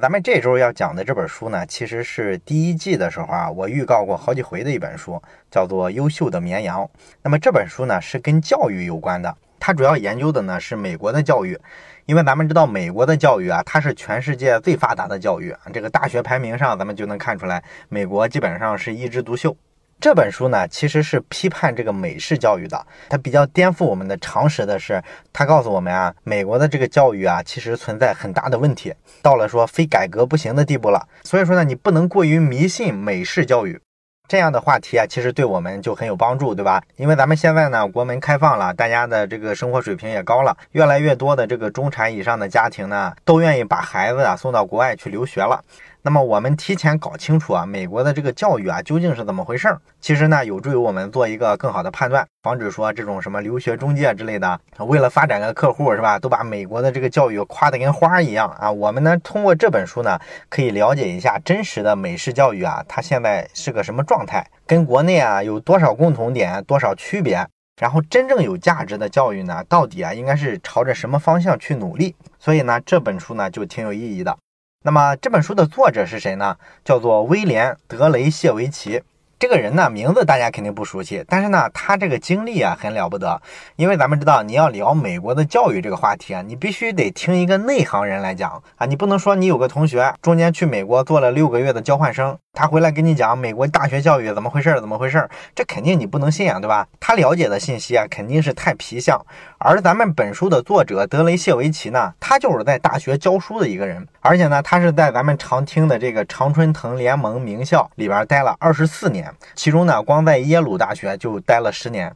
咱们这周要讲的这本书呢，其实是第一季的时候啊，我预告过好几回的一本书，叫做《优秀的绵羊》。那么这本书呢，是跟教育有关的，它主要研究的呢是美国的教育，因为咱们知道美国的教育啊，它是全世界最发达的教育，这个大学排名上咱们就能看出来，美国基本上是一枝独秀。这本书呢，其实是批判这个美式教育的。它比较颠覆我们的常识的是，它告诉我们啊，美国的这个教育啊，其实存在很大的问题，到了说非改革不行的地步了。所以说呢，你不能过于迷信美式教育。这样的话题啊，其实对我们就很有帮助，对吧？因为咱们现在呢，国门开放了，大家的这个生活水平也高了，越来越多的这个中产以上的家庭呢，都愿意把孩子啊送到国外去留学了。那么我们提前搞清楚啊，美国的这个教育啊究竟是怎么回事儿？其实呢，有助于我们做一个更好的判断，防止说这种什么留学中介之类的，为了发展个客户是吧，都把美国的这个教育夸得跟花一样啊。我们呢，通过这本书呢，可以了解一下真实的美式教育啊，它现在是个什么状态，跟国内啊有多少共同点，多少区别？然后真正有价值的教育呢，到底啊应该是朝着什么方向去努力？所以呢，这本书呢就挺有意义的。那么这本书的作者是谁呢？叫做威廉·德雷谢维奇。这个人呢，名字大家肯定不熟悉，但是呢，他这个经历啊很了不得。因为咱们知道，你要聊美国的教育这个话题啊，你必须得听一个内行人来讲啊，你不能说你有个同学中间去美国做了六个月的交换生，他回来跟你讲美国大学教育怎么回事儿，怎么回事儿，这肯定你不能信啊，对吧？他了解的信息啊，肯定是太皮相。而咱们本书的作者德雷谢维奇呢，他就是在大学教书的一个人，而且呢，他是在咱们常听的这个常春藤联盟名校里边待了二十四年。其中呢，光在耶鲁大学就待了十年，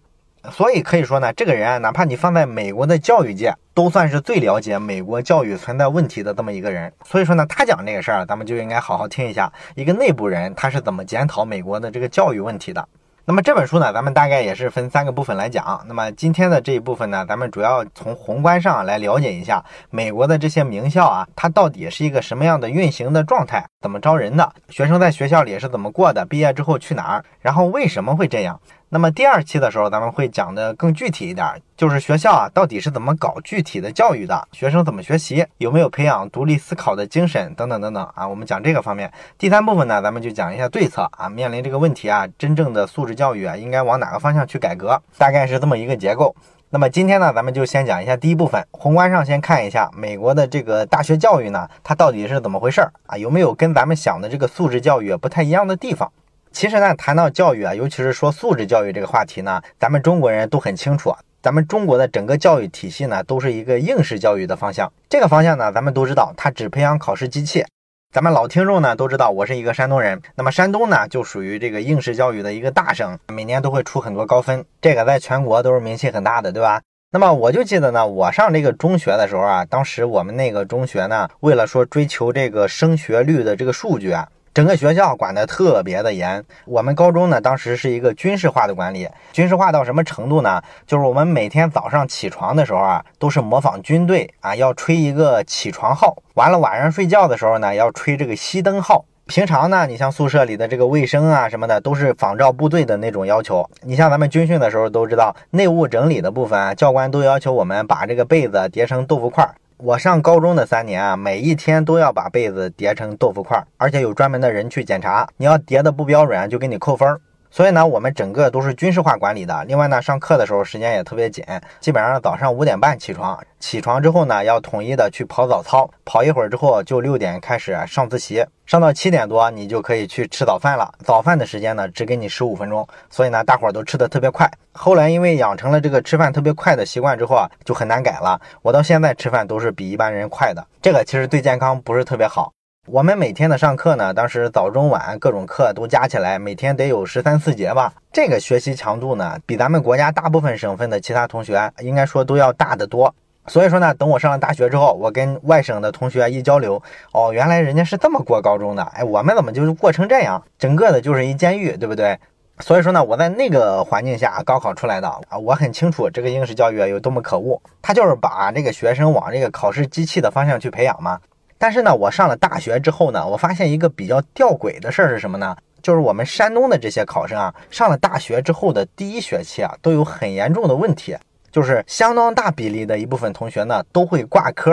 所以可以说呢，这个人啊，哪怕你放在美国的教育界，都算是最了解美国教育存在问题的这么一个人。所以说呢，他讲这个事儿，咱们就应该好好听一下，一个内部人他是怎么检讨美国的这个教育问题的。那么这本书呢，咱们大概也是分三个部分来讲。那么今天的这一部分呢，咱们主要从宏观上来了解一下美国的这些名校啊，它到底是一个什么样的运行的状态，怎么招人的，学生在学校里是怎么过的，毕业之后去哪儿，然后为什么会这样。那么第二期的时候，咱们会讲的更具体一点，就是学校啊到底是怎么搞具体的教育的，学生怎么学习，有没有培养独立思考的精神等等等等啊，我们讲这个方面。第三部分呢，咱们就讲一下对策啊，面临这个问题啊，真正的素质教育啊，应该往哪个方向去改革，大概是这么一个结构。那么今天呢，咱们就先讲一下第一部分，宏观上先看一下美国的这个大学教育呢，它到底是怎么回事儿啊，有没有跟咱们想的这个素质教育不太一样的地方？其实呢，谈到教育啊，尤其是说素质教育这个话题呢，咱们中国人都很清楚啊，咱们中国的整个教育体系呢，都是一个应试教育的方向。这个方向呢，咱们都知道，它只培养考试机器。咱们老听众呢都知道，我是一个山东人，那么山东呢就属于这个应试教育的一个大省，每年都会出很多高分，这个在全国都是名气很大的，对吧？那么我就记得呢，我上这个中学的时候啊，当时我们那个中学呢，为了说追求这个升学率的这个数据啊。整个学校管得特别的严，我们高中呢，当时是一个军事化的管理，军事化到什么程度呢？就是我们每天早上起床的时候啊，都是模仿军队啊，要吹一个起床号，完了晚上睡觉的时候呢，要吹这个熄灯号。平常呢，你像宿舍里的这个卫生啊什么的，都是仿照部队的那种要求。你像咱们军训的时候都知道，内务整理的部分，教官都要求我们把这个被子叠成豆腐块。我上高中的三年啊，每一天都要把被子叠成豆腐块，而且有专门的人去检查。你要叠的不标准，就给你扣分。所以呢，我们整个都是军事化管理的。另外呢，上课的时候时间也特别紧，基本上早上五点半起床，起床之后呢，要统一的去跑早操，跑一会儿之后就六点开始上自习。上到七点多，你就可以去吃早饭了。早饭的时间呢，只给你十五分钟，所以呢，大伙儿都吃的特别快。后来因为养成了这个吃饭特别快的习惯之后啊，就很难改了。我到现在吃饭都是比一般人快的，这个其实对健康不是特别好。我们每天的上课呢，当时早中晚各种课都加起来，每天得有十三四节吧。这个学习强度呢，比咱们国家大部分省份的其他同学应该说都要大得多。所以说呢，等我上了大学之后，我跟外省的同学一交流，哦，原来人家是这么过高中的，哎，我们怎么就是过成这样？整个的就是一监狱，对不对？所以说呢，我在那个环境下高考出来的啊，我很清楚这个应试教育有多么可恶，他就是把这个学生往这个考试机器的方向去培养嘛。但是呢，我上了大学之后呢，我发现一个比较吊诡的事儿是什么呢？就是我们山东的这些考生啊，上了大学之后的第一学期啊，都有很严重的问题。就是相当大比例的一部分同学呢都会挂科，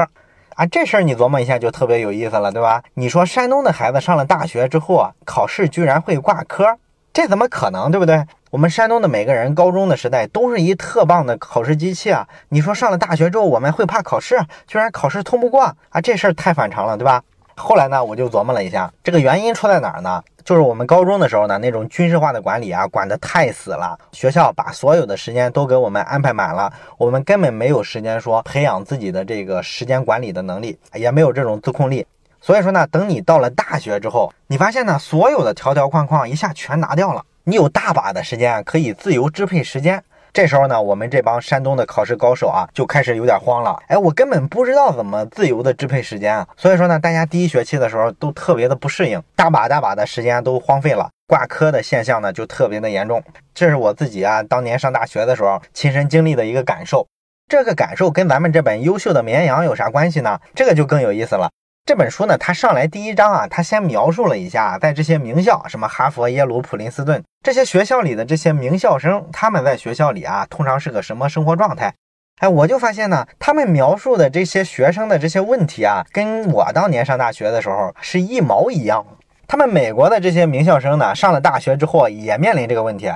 啊，这事儿你琢磨一下就特别有意思了，对吧？你说山东的孩子上了大学之后啊，考试居然会挂科，这怎么可能，对不对？我们山东的每个人高中的时代都是一特棒的考试机器啊！你说上了大学之后我们会怕考试，居然考试通不过啊，这事儿太反常了，对吧？后来呢，我就琢磨了一下，这个原因出在哪儿呢？就是我们高中的时候呢，那种军事化的管理啊，管得太死了。学校把所有的时间都给我们安排满了，我们根本没有时间说培养自己的这个时间管理的能力，也没有这种自控力。所以说呢，等你到了大学之后，你发现呢，所有的条条框框一下全拿掉了，你有大把的时间可以自由支配时间。这时候呢，我们这帮山东的考试高手啊，就开始有点慌了。哎，我根本不知道怎么自由的支配时间啊。所以说呢，大家第一学期的时候都特别的不适应，大把大把的时间都荒废了，挂科的现象呢就特别的严重。这是我自己啊，当年上大学的时候亲身经历的一个感受。这个感受跟咱们这本优秀的绵羊有啥关系呢？这个就更有意思了。这本书呢，它上来第一章啊，它先描述了一下，在这些名校，什么哈佛、耶鲁、普林斯顿这些学校里的这些名校生，他们在学校里啊，通常是个什么生活状态？哎，我就发现呢，他们描述的这些学生的这些问题啊，跟我当年上大学的时候是一毛一样。他们美国的这些名校生呢，上了大学之后也面临这个问题，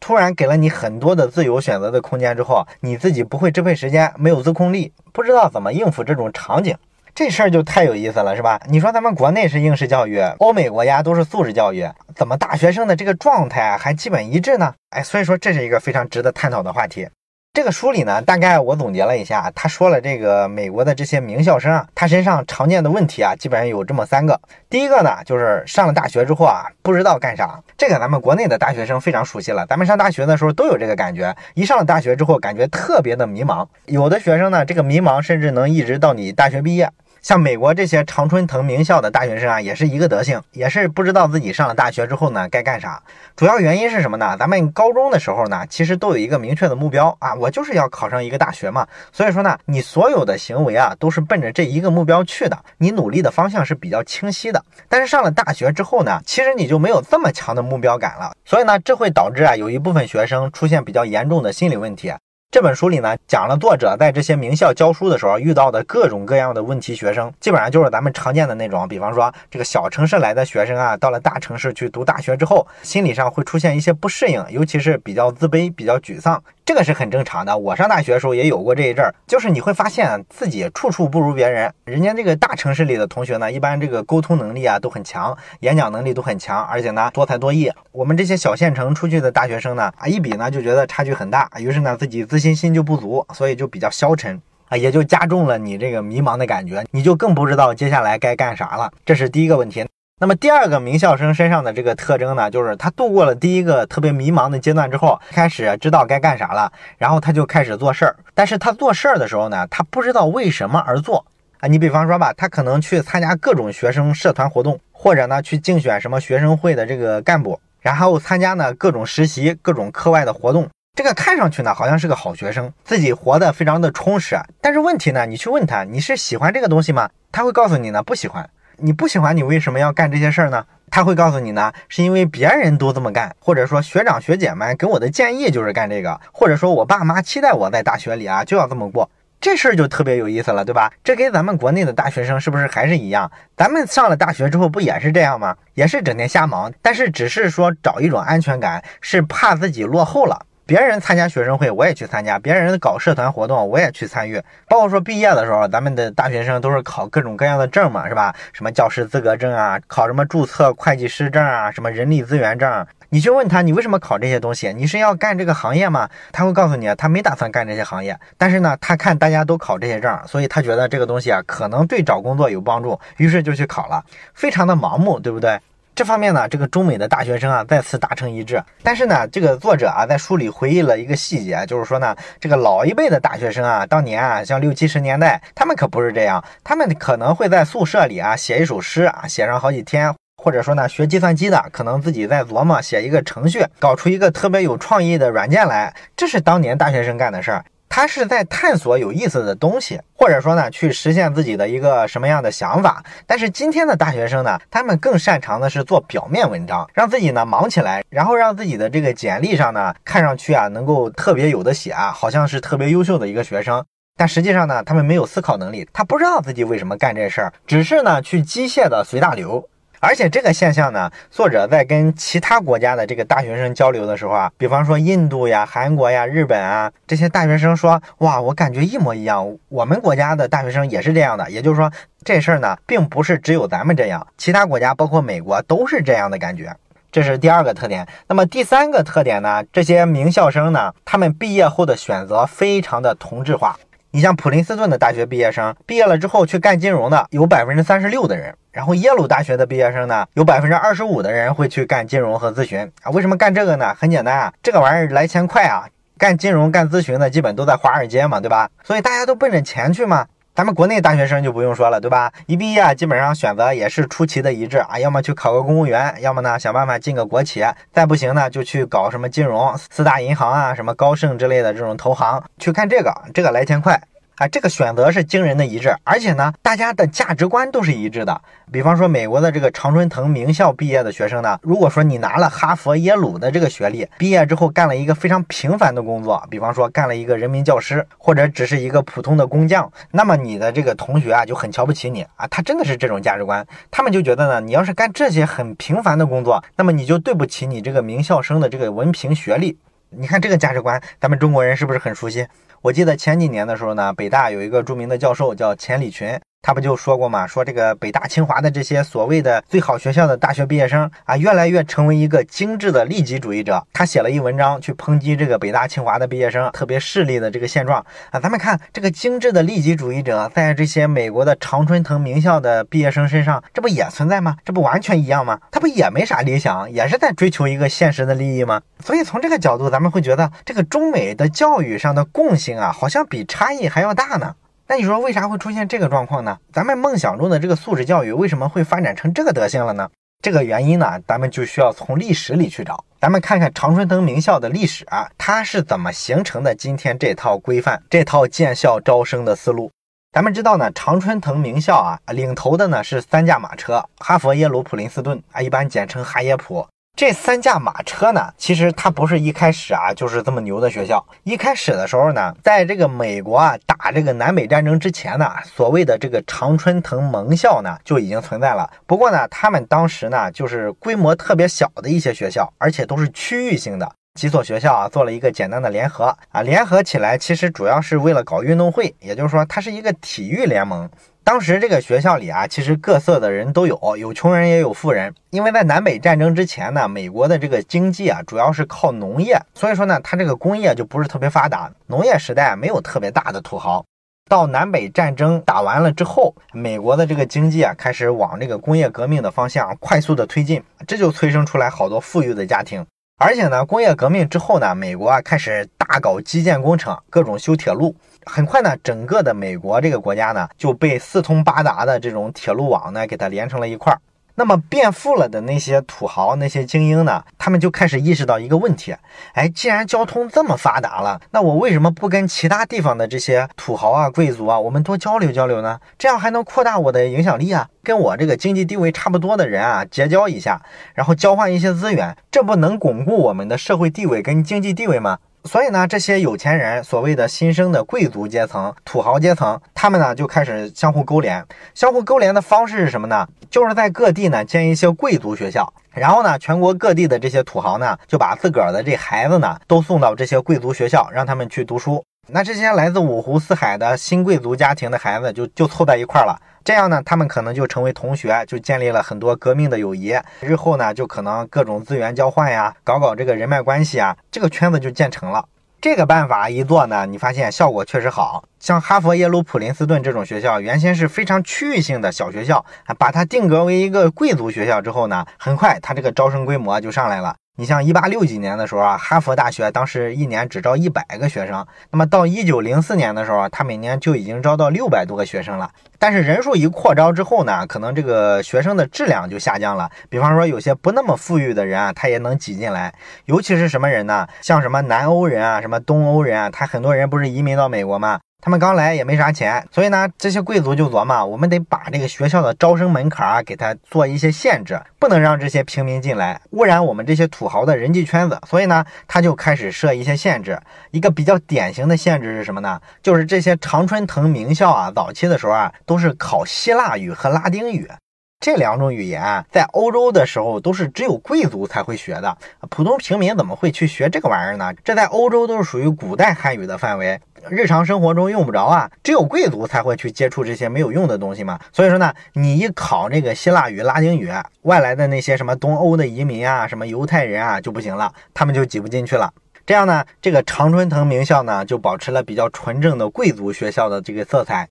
突然给了你很多的自由选择的空间之后，你自己不会支配时间，没有自控力，不知道怎么应付这种场景。这事儿就太有意思了，是吧？你说咱们国内是应试教育，欧美国家都是素质教育，怎么大学生的这个状态还基本一致呢？哎，所以说这是一个非常值得探讨的话题。这个书里呢，大概我总结了一下，他说了这个美国的这些名校生啊，他身上常见的问题啊，基本上有这么三个。第一个呢，就是上了大学之后啊，不知道干啥。这个咱们国内的大学生非常熟悉了，咱们上大学的时候都有这个感觉，一上了大学之后，感觉特别的迷茫。有的学生呢，这个迷茫甚至能一直到你大学毕业。像美国这些常春藤名校的大学生啊，也是一个德行，也是不知道自己上了大学之后呢该干啥。主要原因是什么呢？咱们高中的时候呢，其实都有一个明确的目标啊，我就是要考上一个大学嘛。所以说呢，你所有的行为啊，都是奔着这一个目标去的，你努力的方向是比较清晰的。但是上了大学之后呢，其实你就没有这么强的目标感了，所以呢，这会导致啊，有一部分学生出现比较严重的心理问题。这本书里呢，讲了作者在这些名校教书的时候遇到的各种各样的问题学生，基本上就是咱们常见的那种，比方说这个小城市来的学生啊，到了大城市去读大学之后，心理上会出现一些不适应，尤其是比较自卑、比较沮丧。这个是很正常的。我上大学的时候也有过这一阵儿，就是你会发现自己处处不如别人。人家这个大城市里的同学呢，一般这个沟通能力啊都很强，演讲能力都很强，而且呢多才多艺。我们这些小县城出去的大学生呢，啊 一比呢就觉得差距很大，于是呢自己自信心就不足，所以就比较消沉啊，也就加重了你这个迷茫的感觉，你就更不知道接下来该干啥了。这是第一个问题。那么第二个名校生身上的这个特征呢，就是他度过了第一个特别迷茫的阶段之后，开始知道该干啥了，然后他就开始做事儿。但是他做事儿的时候呢，他不知道为什么而做啊。你比方说吧，他可能去参加各种学生社团活动，或者呢去竞选什么学生会的这个干部，然后参加呢各种实习、各种课外的活动。这个看上去呢好像是个好学生，自己活得非常的充实。但是问题呢，你去问他，你是喜欢这个东西吗？他会告诉你呢，不喜欢。你不喜欢你为什么要干这些事儿呢？他会告诉你呢，是因为别人都这么干，或者说学长学姐们给我的建议就是干这个，或者说我爸妈期待我在大学里啊就要这么过，这事儿就特别有意思了，对吧？这跟咱们国内的大学生是不是还是一样？咱们上了大学之后不也是这样吗？也是整天瞎忙，但是只是说找一种安全感，是怕自己落后了。别人参加学生会，我也去参加；别人搞社团活动，我也去参与。包括说毕业的时候，咱们的大学生都是考各种各样的证嘛，是吧？什么教师资格证啊，考什么注册会计师证啊，什么人力资源证。你去问他，你为什么考这些东西？你是要干这个行业吗？他会告诉你，他没打算干这些行业。但是呢，他看大家都考这些证，所以他觉得这个东西啊，可能对找工作有帮助，于是就去考了，非常的盲目，对不对？这方面呢，这个中美的大学生啊再次达成一致。但是呢，这个作者啊在书里回忆了一个细节，就是说呢，这个老一辈的大学生啊，当年啊，像六七十年代，他们可不是这样，他们可能会在宿舍里啊写一首诗啊，写上好几天，或者说呢，学计算机的可能自己在琢磨写一个程序，搞出一个特别有创意的软件来，这是当年大学生干的事儿。他是在探索有意思的东西，或者说呢，去实现自己的一个什么样的想法。但是今天的大学生呢，他们更擅长的是做表面文章，让自己呢忙起来，然后让自己的这个简历上呢看上去啊能够特别有的写啊，好像是特别优秀的一个学生。但实际上呢，他们没有思考能力，他不知道自己为什么干这事儿，只是呢去机械的随大流。而且这个现象呢，作者在跟其他国家的这个大学生交流的时候啊，比方说印度呀、韩国呀、日本啊这些大学生说，哇，我感觉一模一样，我们国家的大学生也是这样的。也就是说，这事儿呢，并不是只有咱们这样，其他国家包括美国都是这样的感觉。这是第二个特点。那么第三个特点呢，这些名校生呢，他们毕业后的选择非常的同质化。你像普林斯顿的大学毕业生，毕业了之后去干金融的有百分之三十六的人，然后耶鲁大学的毕业生呢，有百分之二十五的人会去干金融和咨询啊。为什么干这个呢？很简单啊，这个玩意儿来钱快啊。干金融、干咨询的基本都在华尔街嘛，对吧？所以大家都奔着钱去嘛。咱们国内大学生就不用说了，对吧？一毕业啊基本上选择也是出奇的一致啊，要么去考个公务员，要么呢想办法进个国企，再不行呢就去搞什么金融、四大银行啊、什么高盛之类的这种投行去看这个，这个来钱快。啊，这个选择是惊人的一致，而且呢，大家的价值观都是一致的。比方说，美国的这个常春藤名校毕业的学生呢，如果说你拿了哈佛、耶鲁的这个学历，毕业之后干了一个非常平凡的工作，比方说干了一个人民教师，或者只是一个普通的工匠，那么你的这个同学啊就很瞧不起你啊，他真的是这种价值观，他们就觉得呢，你要是干这些很平凡的工作，那么你就对不起你这个名校生的这个文凭学历。你看这个价值观，咱们中国人是不是很熟悉？我记得前几年的时候呢，北大有一个著名的教授叫钱理群。他不就说过嘛，说这个北大清华的这些所谓的最好学校的大学毕业生啊，越来越成为一个精致的利己主义者。他写了一文章去抨击这个北大清华的毕业生特别势利的这个现状啊。咱们看这个精致的利己主义者在这些美国的常春藤名校的毕业生身上，这不也存在吗？这不完全一样吗？他不也没啥理想，也是在追求一个现实的利益吗？所以从这个角度，咱们会觉得这个中美的教育上的共性啊，好像比差异还要大呢。那你说为啥会出现这个状况呢？咱们梦想中的这个素质教育为什么会发展成这个德行了呢？这个原因呢，咱们就需要从历史里去找。咱们看看常春藤名校的历史啊，它是怎么形成的？今天这套规范，这套建校招生的思路。咱们知道呢，常春藤名校啊，领头的呢是三驾马车：哈佛、耶鲁、普林斯顿啊，一般简称哈耶普。这三驾马车呢，其实它不是一开始啊就是这么牛的学校。一开始的时候呢，在这个美国啊打这个南北战争之前呢，所谓的这个常春藤盟校呢就已经存在了。不过呢，他们当时呢就是规模特别小的一些学校，而且都是区域性的几所学校啊做了一个简单的联合啊，联合起来其实主要是为了搞运动会，也就是说它是一个体育联盟。当时这个学校里啊，其实各色的人都有，有穷人也有富人。因为在南北战争之前呢，美国的这个经济啊，主要是靠农业，所以说呢，它这个工业就不是特别发达。农业时代没有特别大的土豪。到南北战争打完了之后，美国的这个经济啊，开始往这个工业革命的方向快速的推进，这就催生出来好多富裕的家庭。而且呢，工业革命之后呢，美国啊开始大搞基建工程，各种修铁路。很快呢，整个的美国这个国家呢就被四通八达的这种铁路网呢给它连成了一块儿。那么变富了的那些土豪、那些精英呢，他们就开始意识到一个问题：哎，既然交通这么发达了，那我为什么不跟其他地方的这些土豪啊、贵族啊，我们多交流交流呢？这样还能扩大我的影响力啊，跟我这个经济地位差不多的人啊结交一下，然后交换一些资源，这不能巩固我们的社会地位跟经济地位吗？所以呢，这些有钱人，所谓的新生的贵族阶层、土豪阶层，他们呢就开始相互勾连。相互勾连的方式是什么呢？就是在各地呢建一些贵族学校，然后呢，全国各地的这些土豪呢，就把自个儿的这孩子呢都送到这些贵族学校，让他们去读书。那这些来自五湖四海的新贵族家庭的孩子就就凑在一块儿了。这样呢，他们可能就成为同学，就建立了很多革命的友谊。日后呢，就可能各种资源交换呀，搞搞这个人脉关系啊，这个圈子就建成了。这个办法一做呢，你发现效果确实好。像哈佛、耶鲁、普林斯顿这种学校，原先是非常区域性的小学校，把它定格为一个贵族学校之后呢，很快它这个招生规模就上来了。你像一八六几年的时候啊，哈佛大学当时一年只招一百个学生，那么到一九零四年的时候，他每年就已经招到六百多个学生了。但是人数一扩招之后呢，可能这个学生的质量就下降了。比方说有些不那么富裕的人啊，他也能挤进来。尤其是什么人呢？像什么南欧人啊，什么东欧人啊，他很多人不是移民到美国吗？他们刚来也没啥钱，所以呢，这些贵族就琢磨，我们得把这个学校的招生门槛啊，给他做一些限制，不能让这些平民进来，污染我们这些土豪的人际圈子。所以呢，他就开始设一些限制。一个比较典型的限制是什么呢？就是这些常春藤名校啊，早期的时候啊，都是考希腊语和拉丁语。这两种语言在欧洲的时候都是只有贵族才会学的，普通平民怎么会去学这个玩意儿呢？这在欧洲都是属于古代汉语的范围，日常生活中用不着啊，只有贵族才会去接触这些没有用的东西嘛。所以说呢，你一考这个希腊语、拉丁语，外来的那些什么东欧的移民啊、什么犹太人啊就不行了，他们就挤不进去了。这样呢，这个常春藤名校呢就保持了比较纯正的贵族学校的这个色彩。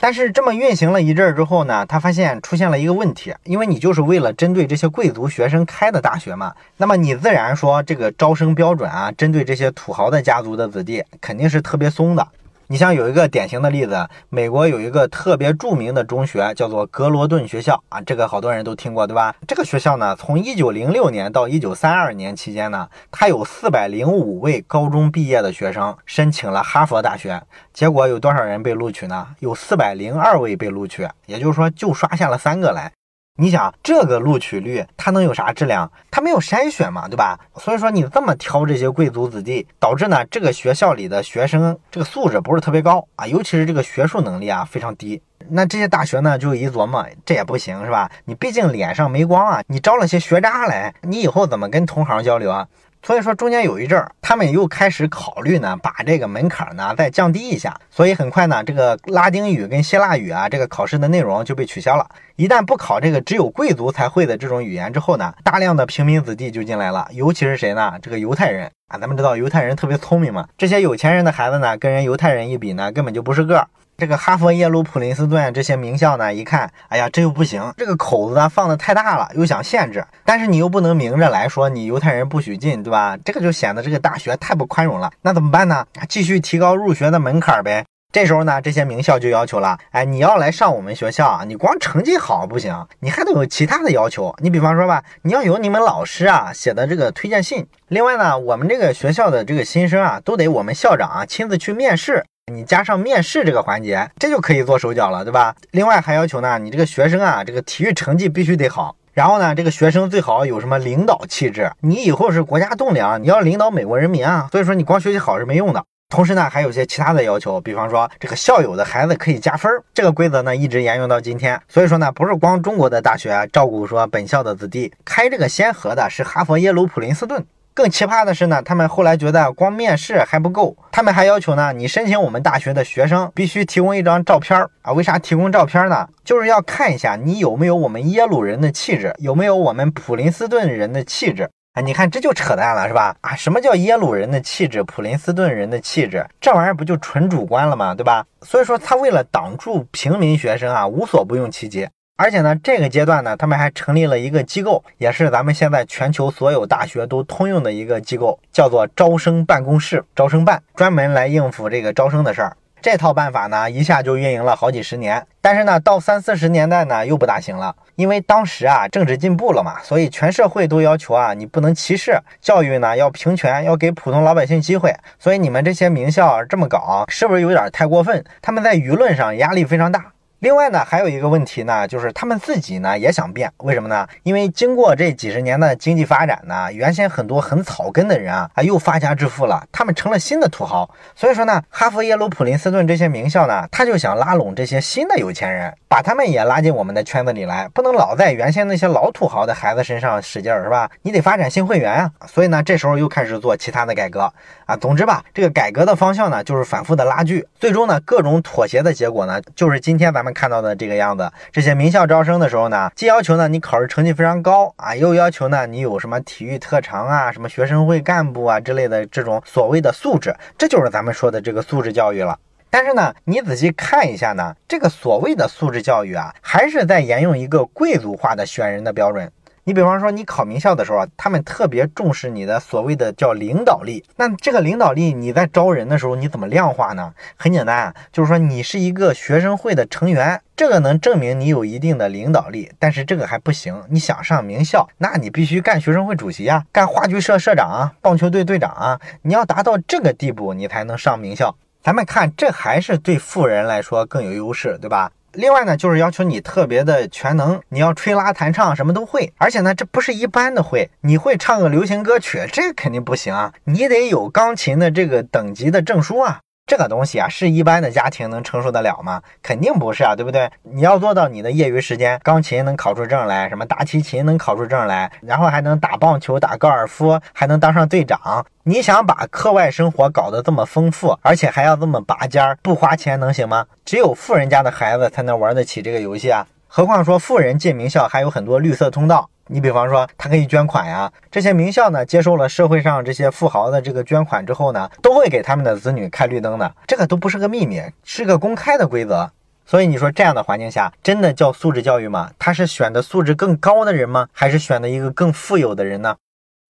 但是这么运行了一阵儿之后呢，他发现出现了一个问题，因为你就是为了针对这些贵族学生开的大学嘛，那么你自然说这个招生标准啊，针对这些土豪的家族的子弟肯定是特别松的。你像有一个典型的例子，美国有一个特别著名的中学，叫做格罗顿学校啊，这个好多人都听过，对吧？这个学校呢，从一九零六年到一九三二年期间呢，它有四百零五位高中毕业的学生申请了哈佛大学，结果有多少人被录取呢？有四百零二位被录取，也就是说，就刷下了三个来。你想这个录取率，它能有啥质量？它没有筛选嘛，对吧？所以说你这么挑这些贵族子弟，导致呢这个学校里的学生这个素质不是特别高啊，尤其是这个学术能力啊非常低。那这些大学呢就一琢磨，这也不行是吧？你毕竟脸上没光啊，你招了些学渣来，你以后怎么跟同行交流啊？所以说中间有一阵儿，他们又开始考虑呢，把这个门槛呢再降低一下。所以很快呢，这个拉丁语跟希腊语啊，这个考试的内容就被取消了。一旦不考这个只有贵族才会的这种语言之后呢，大量的平民子弟就进来了。尤其是谁呢？这个犹太人啊，咱们知道犹太人特别聪明嘛。这些有钱人的孩子呢，跟人犹太人一比呢，根本就不是个儿。这个哈佛、耶鲁、普林斯顿这些名校呢，一看，哎呀，这又不行，这个口子呢放的太大了，又想限制，但是你又不能明着来说你犹太人不许进，对吧？这个就显得这个大学太不宽容了。那怎么办呢？继续提高入学的门槛呗。这时候呢，这些名校就要求了，哎，你要来上我们学校，你光成绩好不行，你还得有其他的要求。你比方说吧，你要有你们老师啊写的这个推荐信。另外呢，我们这个学校的这个新生啊，都得我们校长啊亲自去面试。你加上面试这个环节，这就可以做手脚了，对吧？另外还要求呢，你这个学生啊，这个体育成绩必须得好。然后呢，这个学生最好有什么领导气质，你以后是国家栋梁，你要领导美国人民啊。所以说你光学习好是没用的。同时呢，还有些其他的要求，比方说这个校友的孩子可以加分，这个规则呢一直沿用到今天。所以说呢，不是光中国的大学照顾说本校的子弟，开这个先河的是哈佛、耶鲁、普林斯顿。更奇葩的是呢，他们后来觉得光面试还不够，他们还要求呢，你申请我们大学的学生必须提供一张照片啊。为啥提供照片呢？就是要看一下你有没有我们耶鲁人的气质，有没有我们普林斯顿人的气质啊。你看这就扯淡了，是吧？啊，什么叫耶鲁人的气质，普林斯顿人的气质？这玩意儿不就纯主观了吗？对吧？所以说他为了挡住平民学生啊，无所不用其极。而且呢，这个阶段呢，他们还成立了一个机构，也是咱们现在全球所有大学都通用的一个机构，叫做招生办公室，招生办，专门来应付这个招生的事儿。这套办法呢，一下就运营了好几十年。但是呢，到三四十年代呢，又不大行了，因为当时啊，政治进步了嘛，所以全社会都要求啊，你不能歧视，教育呢要平权，要给普通老百姓机会。所以你们这些名校这么搞，是不是有点太过分？他们在舆论上压力非常大。另外呢，还有一个问题呢，就是他们自己呢也想变，为什么呢？因为经过这几十年的经济发展呢，原先很多很草根的人啊，啊又发家致富了，他们成了新的土豪。所以说呢，哈佛、耶鲁、普林斯顿这些名校呢，他就想拉拢这些新的有钱人，把他们也拉进我们的圈子里来，不能老在原先那些老土豪的孩子身上使劲儿，是吧？你得发展新会员啊。所以呢，这时候又开始做其他的改革啊。总之吧，这个改革的方向呢，就是反复的拉锯，最终呢，各种妥协的结果呢，就是今天咱们。看到的这个样子，这些名校招生的时候呢，既要求呢你考试成绩非常高啊，又要求呢你有什么体育特长啊，什么学生会干部啊之类的这种所谓的素质，这就是咱们说的这个素质教育了。但是呢，你仔细看一下呢，这个所谓的素质教育啊，还是在沿用一个贵族化的选人的标准。你比方说，你考名校的时候啊，他们特别重视你的所谓的叫领导力。那这个领导力，你在招人的时候，你怎么量化呢？很简单，就是说你是一个学生会的成员，这个能证明你有一定的领导力。但是这个还不行，你想上名校，那你必须干学生会主席啊，干话剧社社长啊，棒球队队长啊，你要达到这个地步，你才能上名校。咱们看，这还是对富人来说更有优势，对吧？另外呢，就是要求你特别的全能，你要吹拉弹唱什么都会，而且呢，这不是一般的会，你会唱个流行歌曲，这肯定不行啊，你得有钢琴的这个等级的证书啊。这个东西啊，是一般的家庭能承受得了吗？肯定不是啊，对不对？你要做到你的业余时间，钢琴能考出证来，什么大提琴能考出证来，然后还能打棒球、打高尔夫，还能当上队长。你想把课外生活搞得这么丰富，而且还要这么拔尖儿，不花钱能行吗？只有富人家的孩子才能玩得起这个游戏啊！何况说富人进名校还有很多绿色通道。你比方说，他可以捐款呀。这些名校呢，接受了社会上这些富豪的这个捐款之后呢，都会给他们的子女开绿灯的。这个都不是个秘密，是个公开的规则。所以你说这样的环境下，真的叫素质教育吗？他是选的素质更高的人吗？还是选的一个更富有的人呢？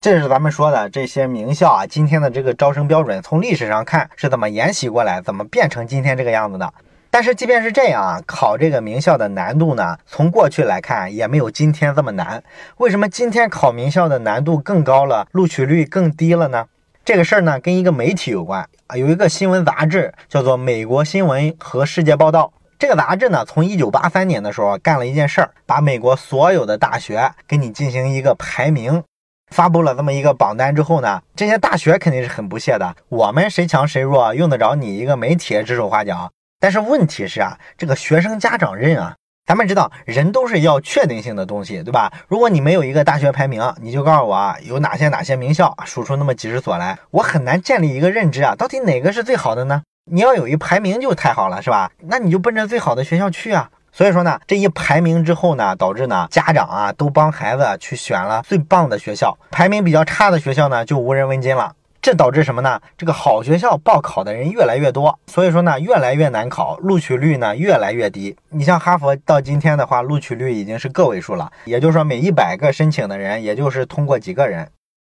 这是咱们说的这些名校啊，今天的这个招生标准，从历史上看是怎么沿袭过来，怎么变成今天这个样子的。但是即便是这样啊，考这个名校的难度呢，从过去来看也没有今天这么难。为什么今天考名校的难度更高了，录取率更低了呢？这个事儿呢，跟一个媒体有关啊。有一个新闻杂志叫做《美国新闻和世界报道》，这个杂志呢，从一九八三年的时候干了一件事儿，把美国所有的大学给你进行一个排名，发布了这么一个榜单之后呢，这些大学肯定是很不屑的。我们谁强谁弱，用得着你一个媒体指手画脚？但是问题是啊，这个学生家长认啊，咱们知道人都是要确定性的东西，对吧？如果你没有一个大学排名，你就告诉我啊，有哪些哪些名校，数出那么几十所来，我很难建立一个认知啊，到底哪个是最好的呢？你要有一排名就太好了，是吧？那你就奔着最好的学校去啊。所以说呢，这一排名之后呢，导致呢家长啊都帮孩子去选了最棒的学校，排名比较差的学校呢就无人问津了。这导致什么呢？这个好学校报考的人越来越多，所以说呢，越来越难考，录取率呢越来越低。你像哈佛到今天的话，录取率已经是个位数了，也就是说每一百个申请的人，也就是通过几个人。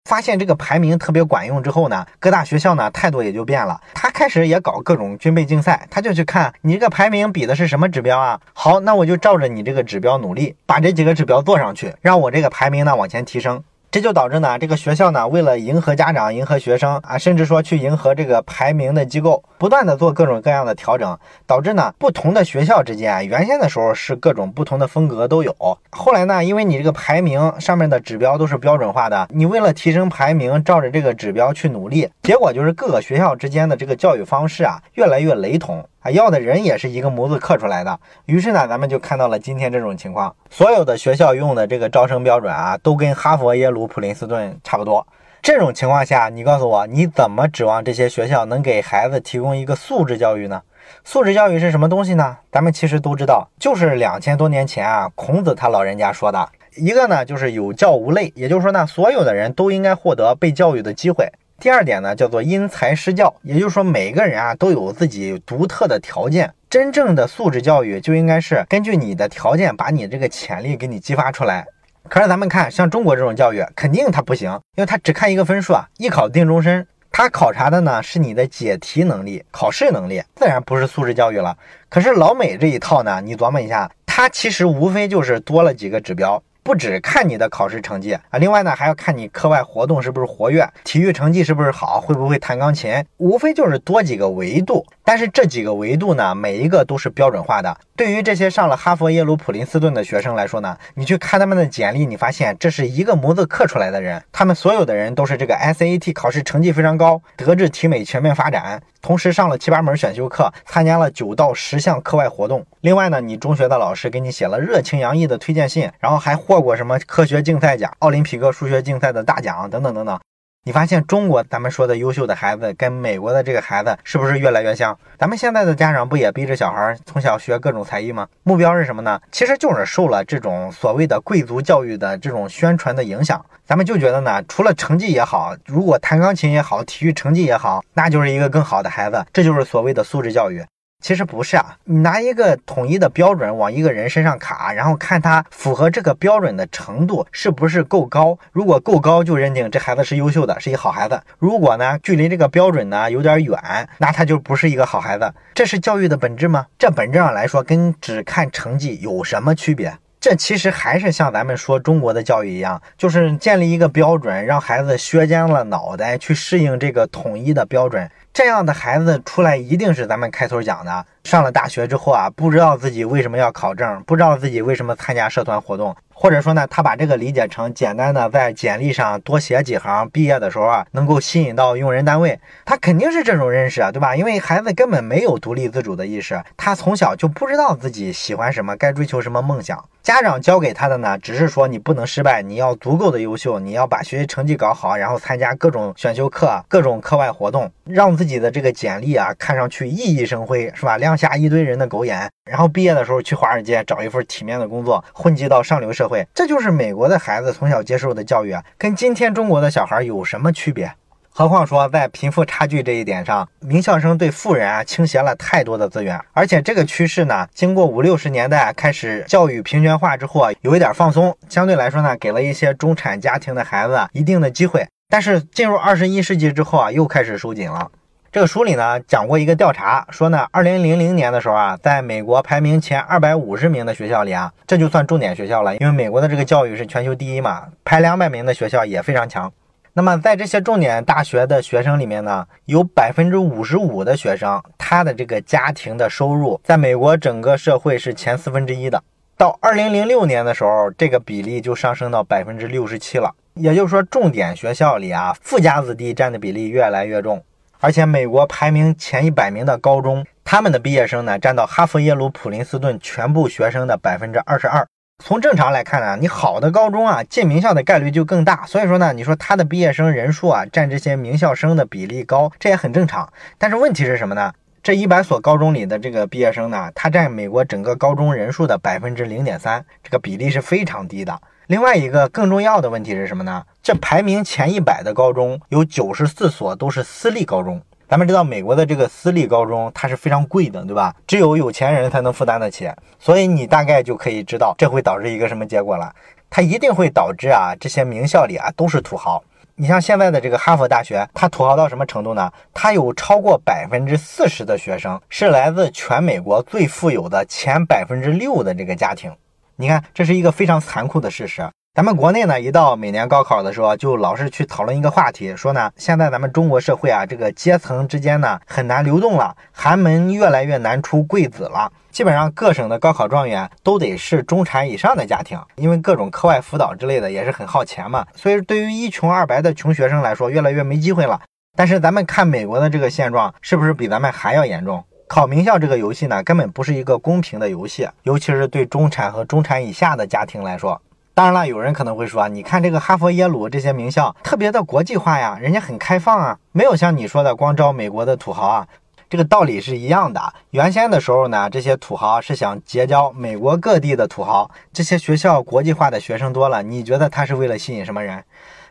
发现这个排名特别管用之后呢，各大学校呢态度也就变了，他开始也搞各种军备竞赛，他就去看你这个排名比的是什么指标啊？好，那我就照着你这个指标努力，把这几个指标做上去，让我这个排名呢往前提升。这就导致呢，这个学校呢，为了迎合家长、迎合学生啊，甚至说去迎合这个排名的机构，不断的做各种各样的调整，导致呢，不同的学校之间，原先的时候是各种不同的风格都有，后来呢，因为你这个排名上面的指标都是标准化的，你为了提升排名，照着这个指标去努力，结果就是各个学校之间的这个教育方式啊，越来越雷同。要的人也是一个模子刻出来的，于是呢，咱们就看到了今天这种情况。所有的学校用的这个招生标准啊，都跟哈佛、耶鲁、普林斯顿差不多。这种情况下，你告诉我，你怎么指望这些学校能给孩子提供一个素质教育呢？素质教育是什么东西呢？咱们其实都知道，就是两千多年前啊，孔子他老人家说的一个呢，就是有教无类，也就是说呢，所有的人都应该获得被教育的机会。第二点呢，叫做因材施教，也就是说每个人啊都有自己独特的条件。真正的素质教育就应该是根据你的条件，把你这个潜力给你激发出来。可是咱们看，像中国这种教育，肯定它不行，因为它只看一个分数啊，一考定终身。它考察的呢是你的解题能力、考试能力，自然不是素质教育了。可是老美这一套呢，你琢磨一下，它其实无非就是多了几个指标。不只看你的考试成绩啊，另外呢还要看你课外活动是不是活跃，体育成绩是不是好，会不会弹钢琴，无非就是多几个维度。但是这几个维度呢，每一个都是标准化的。对于这些上了哈佛、耶鲁、普林斯顿的学生来说呢，你去看他们的简历，你发现这是一个模子刻出来的人，他们所有的人都是这个 SAT 考试成绩非常高，德智体美全面发展。同时上了七八门选修课，参加了九到十项课外活动。另外呢，你中学的老师给你写了热情洋溢的推荐信，然后还获过什么科学竞赛奖、奥林匹克数学竞赛的大奖等等等等。你发现中国咱们说的优秀的孩子跟美国的这个孩子是不是越来越像？咱们现在的家长不也逼着小孩从小学各种才艺吗？目标是什么呢？其实就是受了这种所谓的贵族教育的这种宣传的影响。咱们就觉得呢，除了成绩也好，如果弹钢琴也好，体育成绩也好，那就是一个更好的孩子。这就是所谓的素质教育。其实不是啊，你拿一个统一的标准往一个人身上卡，然后看他符合这个标准的程度是不是够高。如果够高，就认定这孩子是优秀的，是一好孩子。如果呢，距离这个标准呢有点远，那他就不是一个好孩子。这是教育的本质吗？这本质上来说，跟只看成绩有什么区别？这其实还是像咱们说中国的教育一样，就是建立一个标准，让孩子削尖了脑袋去适应这个统一的标准。这样的孩子出来一定是咱们开头讲的，上了大学之后啊，不知道自己为什么要考证，不知道自己为什么参加社团活动。或者说呢，他把这个理解成简单的在简历上多写几行，毕业的时候啊能够吸引到用人单位，他肯定是这种认识啊，对吧？因为孩子根本没有独立自主的意识，他从小就不知道自己喜欢什么，该追求什么梦想。家长教给他的呢，只是说你不能失败，你要足够的优秀，你要把学习成绩搞好，然后参加各种选修课、各种课外活动，让自己自己的这个简历啊看上去熠熠生辉，是吧？亮瞎一堆人的狗眼，然后毕业的时候去华尔街找一份体面的工作，混迹到上流社会，这就是美国的孩子从小接受的教育啊，跟今天中国的小孩有什么区别？何况说在贫富差距这一点上，名校生对富人啊倾斜了太多的资源，而且这个趋势呢，经过五六十年代开始教育平权化之后啊，有一点放松，相对来说呢，给了一些中产家庭的孩子一定的机会。但是进入二十一世纪之后啊，又开始收紧了。这个书里呢讲过一个调查，说呢，二零零零年的时候啊，在美国排名前二百五十名的学校里啊，这就算重点学校了，因为美国的这个教育是全球第一嘛，排两百名的学校也非常强。那么在这些重点大学的学生里面呢，有百分之五十五的学生，他的这个家庭的收入在美国整个社会是前四分之一的。到二零零六年的时候，这个比例就上升到百分之六十七了。也就是说，重点学校里啊，富家子弟占的比例越来越重。而且，美国排名前一百名的高中，他们的毕业生呢，占到哈佛、耶鲁、普林斯顿全部学生的百分之二十二。从正常来看呢，你好的高中啊，进名校的概率就更大。所以说呢，你说他的毕业生人数啊，占这些名校生的比例高，这也很正常。但是问题是什么呢？这一百所高中里的这个毕业生呢，他占美国整个高中人数的百分之零点三，这个比例是非常低的。另外一个更重要的问题是什么呢？这排名前一百的高中有九十四所都是私立高中。咱们知道美国的这个私立高中它是非常贵的，对吧？只有有钱人才能负担得起，所以你大概就可以知道这会导致一个什么结果了。它一定会导致啊，这些名校里啊都是土豪。你像现在的这个哈佛大学，它土豪到什么程度呢？它有超过百分之四十的学生是来自全美国最富有的前百分之六的这个家庭。你看，这是一个非常残酷的事实。咱们国内呢，一到每年高考的时候，就老是去讨论一个话题，说呢，现在咱们中国社会啊，这个阶层之间呢很难流动了，寒门越来越难出贵子了。基本上各省的高考状元都得是中产以上的家庭，因为各种课外辅导之类的也是很耗钱嘛。所以对于一穷二白的穷学生来说，越来越没机会了。但是咱们看美国的这个现状，是不是比咱们还要严重？考名校这个游戏呢，根本不是一个公平的游戏，尤其是对中产和中产以下的家庭来说。当然了，有人可能会说，你看这个哈佛、耶鲁这些名校特别的国际化呀，人家很开放啊，没有像你说的光招美国的土豪啊。这个道理是一样的。原先的时候呢，这些土豪是想结交美国各地的土豪，这些学校国际化的学生多了，你觉得他是为了吸引什么人？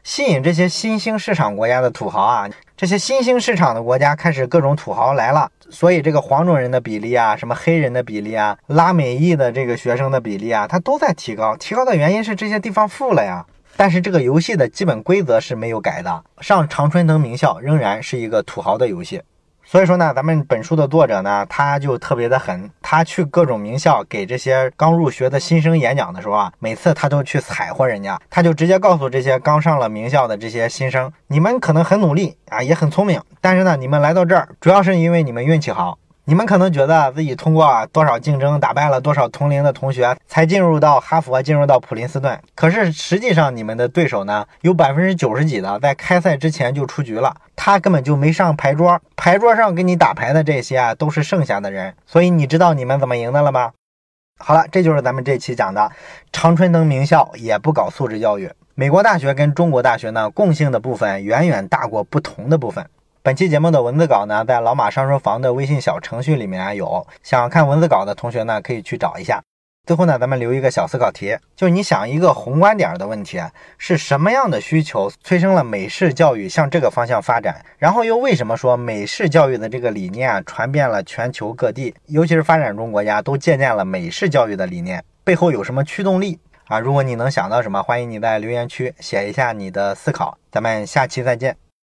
吸引这些新兴市场国家的土豪啊，这些新兴市场的国家开始各种土豪来了，所以这个黄种人的比例啊，什么黑人的比例啊，拉美裔的这个学生的比例啊，它都在提高。提高的原因是这些地方富了呀。但是这个游戏的基本规则是没有改的，上常春藤名校仍然是一个土豪的游戏。所以说呢，咱们本书的作者呢，他就特别的狠。他去各种名校给这些刚入学的新生演讲的时候啊，每次他都去踩活人家，他就直接告诉这些刚上了名校的这些新生，你们可能很努力啊，也很聪明，但是呢，你们来到这儿主要是因为你们运气好。你们可能觉得自己通过多少竞争打败了多少同龄的同学，才进入到哈佛，进入到普林斯顿。可是实际上，你们的对手呢，有百分之九十几的在开赛之前就出局了，他根本就没上牌桌。牌桌上跟你打牌的这些啊，都是剩下的人。所以你知道你们怎么赢的了吗？好了，这就是咱们这期讲的常春藤名校也不搞素质教育。美国大学跟中国大学呢，共性的部分远远大过不同的部分。本期节目的文字稿呢，在老马上书房的微信小程序里面有，想看文字稿的同学呢，可以去找一下。最后呢，咱们留一个小思考题，就是你想一个宏观点的问题，是什么样的需求催生了美式教育向这个方向发展？然后又为什么说美式教育的这个理念啊传遍了全球各地，尤其是发展中国家都借鉴了美式教育的理念？背后有什么驱动力啊？如果你能想到什么，欢迎你在留言区写一下你的思考。咱们下期再见。